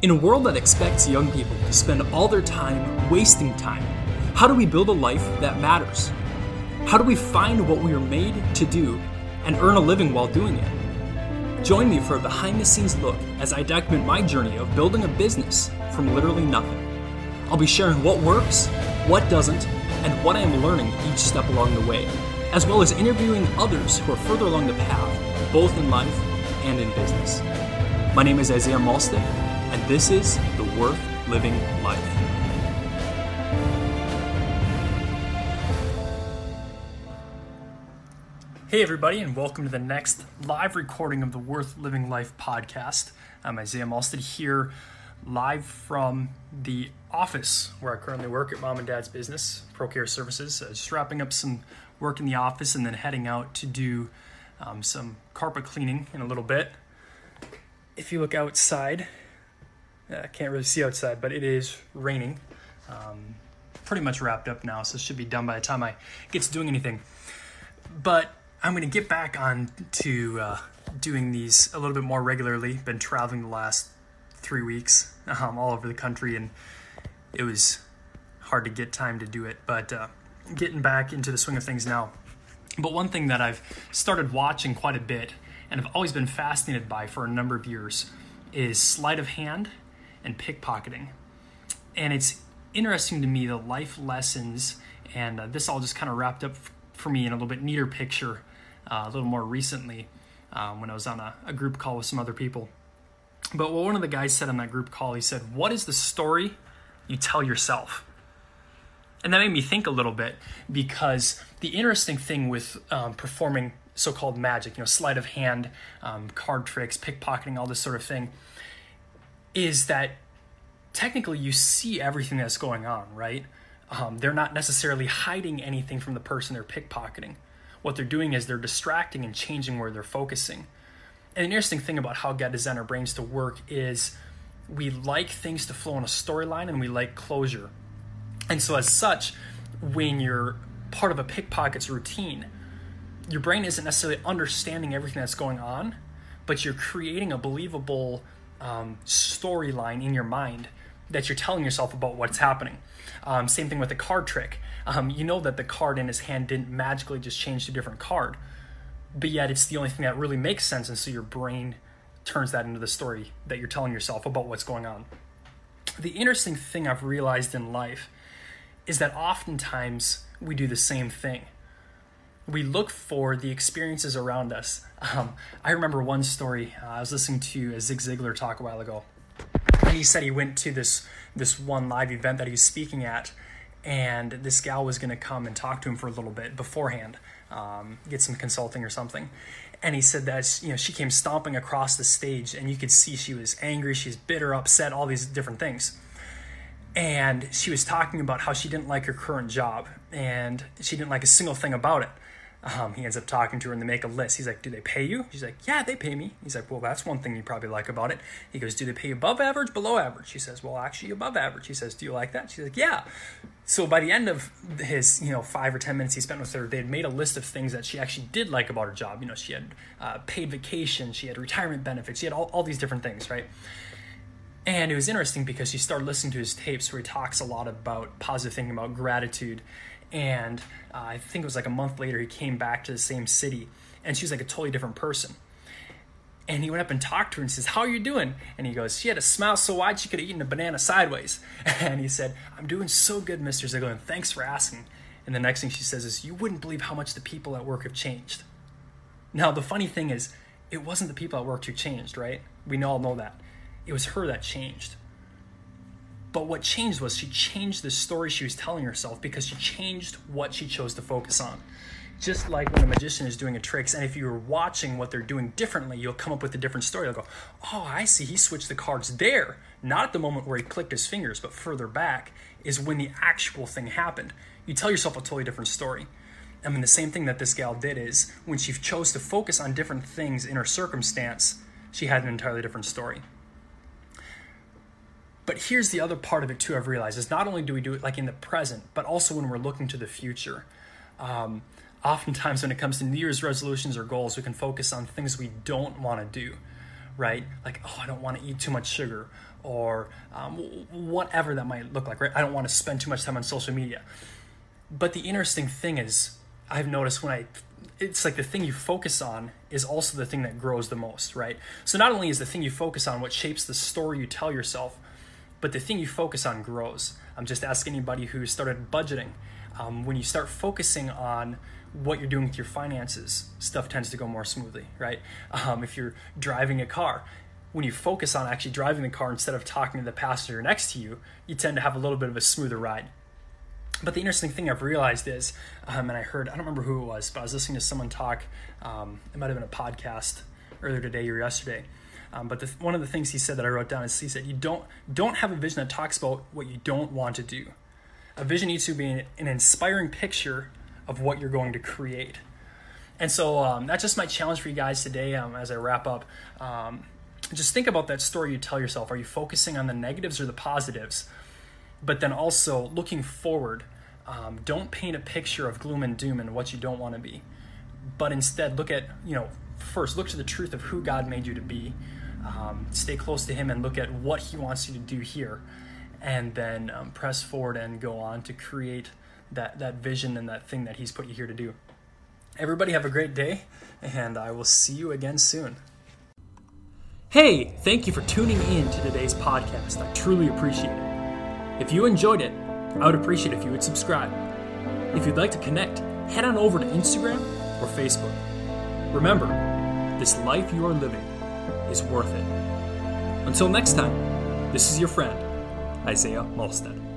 In a world that expects young people to spend all their time wasting time, how do we build a life that matters? How do we find what we are made to do and earn a living while doing it? Join me for a behind the scenes look as I document my journey of building a business from literally nothing. I'll be sharing what works, what doesn't, and what I am learning each step along the way, as well as interviewing others who are further along the path, both in life and in business. My name is Isaiah Malstead, and this is The Worth Living Life. Hey, everybody, and welcome to the next live recording of the Worth Living Life podcast. I'm Isaiah Malstead here, live from the office where I currently work at mom and dad's business, ProCare Services. Uh, just wrapping up some work in the office and then heading out to do um, some carpet cleaning in a little bit. If you look outside, I uh, can't really see outside, but it is raining. Um, pretty much wrapped up now, so it should be done by the time I get to doing anything. But I'm going to get back on to uh, doing these a little bit more regularly. Been traveling the last three weeks um, all over the country, and it was hard to get time to do it. But uh, getting back into the swing of things now. But one thing that I've started watching quite a bit and have always been fascinated by for a number of years is sleight of hand and pickpocketing. And it's interesting to me the life lessons, and uh, this all just kind of wrapped up for me in a little bit neater picture uh, a little more recently um, when I was on a, a group call with some other people. But what one of the guys said on that group call, he said, What is the story you tell yourself? And that made me think a little bit because the interesting thing with um, performing so called magic, you know, sleight of hand, um, card tricks, pickpocketing, all this sort of thing, is that technically you see everything that's going on, right? Um, they're not necessarily hiding anything from the person they're pickpocketing what they're doing is they're distracting and changing where they're focusing. And the interesting thing about how God designed our brains to work is we like things to flow in a storyline and we like closure. And so, as such, when you're part of a pickpocket's routine, your brain isn't necessarily understanding everything that's going on, but you're creating a believable um, storyline in your mind that you're telling yourself about what's happening. Um, same thing with the card trick. Um, you know that the card in his hand didn't magically just change to a different card, but yet it's the only thing that really makes sense, and so your brain turns that into the story that you're telling yourself about what's going on. The interesting thing I've realized in life is that oftentimes we do the same thing. We look for the experiences around us. Um, I remember one story. Uh, I was listening to a Zig Ziglar talk a while ago, and he said he went to this this one live event that he was speaking at, and this gal was going to come and talk to him for a little bit beforehand, um, get some consulting or something. And he said that you know she came stomping across the stage, and you could see she was angry, she's bitter, upset, all these different things. And she was talking about how she didn't like her current job, and she didn't like a single thing about it. Um, he ends up talking to her and they make a list. He's like, Do they pay you? She's like, Yeah, they pay me. He's like, Well, that's one thing you probably like about it. He goes, Do they pay above average, below average? She says, Well, actually, above average. He says, Do you like that? She's like, Yeah. So by the end of his, you know, five or 10 minutes he spent with her, they had made a list of things that she actually did like about her job. You know, she had uh, paid vacation, she had retirement benefits, she had all, all these different things, right? And it was interesting because she started listening to his tapes where he talks a lot about positive thinking, about gratitude, and uh, I think it was like a month later, he came back to the same city, and she was like a totally different person. And he went up and talked to her and says, How are you doing? And he goes, She had a smile so wide she could have eaten a banana sideways. And he said, I'm doing so good, Mr. Ziglar, and thanks for asking. And the next thing she says is, You wouldn't believe how much the people at work have changed. Now, the funny thing is, it wasn't the people at work who changed, right? We all know that. It was her that changed. But what changed was she changed the story she was telling herself because she changed what she chose to focus on. Just like when a magician is doing a trick, and if you're watching what they're doing differently, you'll come up with a different story. You'll go, Oh, I see, he switched the cards there. Not at the moment where he clicked his fingers, but further back is when the actual thing happened. You tell yourself a totally different story. I mean, the same thing that this gal did is when she chose to focus on different things in her circumstance, she had an entirely different story. But here's the other part of it too. I've realized is not only do we do it like in the present, but also when we're looking to the future. Um, oftentimes, when it comes to New Year's resolutions or goals, we can focus on things we don't want to do, right? Like, oh, I don't want to eat too much sugar, or um, whatever that might look like, right? I don't want to spend too much time on social media. But the interesting thing is, I've noticed when I, it's like the thing you focus on is also the thing that grows the most, right? So not only is the thing you focus on what shapes the story you tell yourself, but the thing you focus on grows. I'm just asking anybody who started budgeting. Um, when you start focusing on what you're doing with your finances, stuff tends to go more smoothly, right? Um, if you're driving a car, when you focus on actually driving the car instead of talking to the passenger next to you, you tend to have a little bit of a smoother ride. But the interesting thing I've realized is, um, and I heard, I don't remember who it was, but I was listening to someone talk, um, it might have been a podcast earlier today or yesterday. Um, but the, one of the things he said that I wrote down is he said, you don't, don't have a vision that talks about what you don't want to do. A vision needs to be an, an inspiring picture of what you're going to create. And so um, that's just my challenge for you guys today um, as I wrap up. Um, just think about that story you tell yourself. Are you focusing on the negatives or the positives? But then also looking forward. Um, don't paint a picture of gloom and doom and what you don't want to be, but instead look at, you know, first look to the truth of who God made you to be. Um, stay close to Him and look at what He wants you to do here, and then um, press forward and go on to create that that vision and that thing that He's put you here to do. Everybody have a great day, and I will see you again soon. Hey, thank you for tuning in to today's podcast. I truly appreciate it. If you enjoyed it, I would appreciate if you would subscribe. If you'd like to connect, head on over to Instagram or Facebook. Remember, this life you are living is worth it. Until next time, this is your friend, Isaiah Malstead.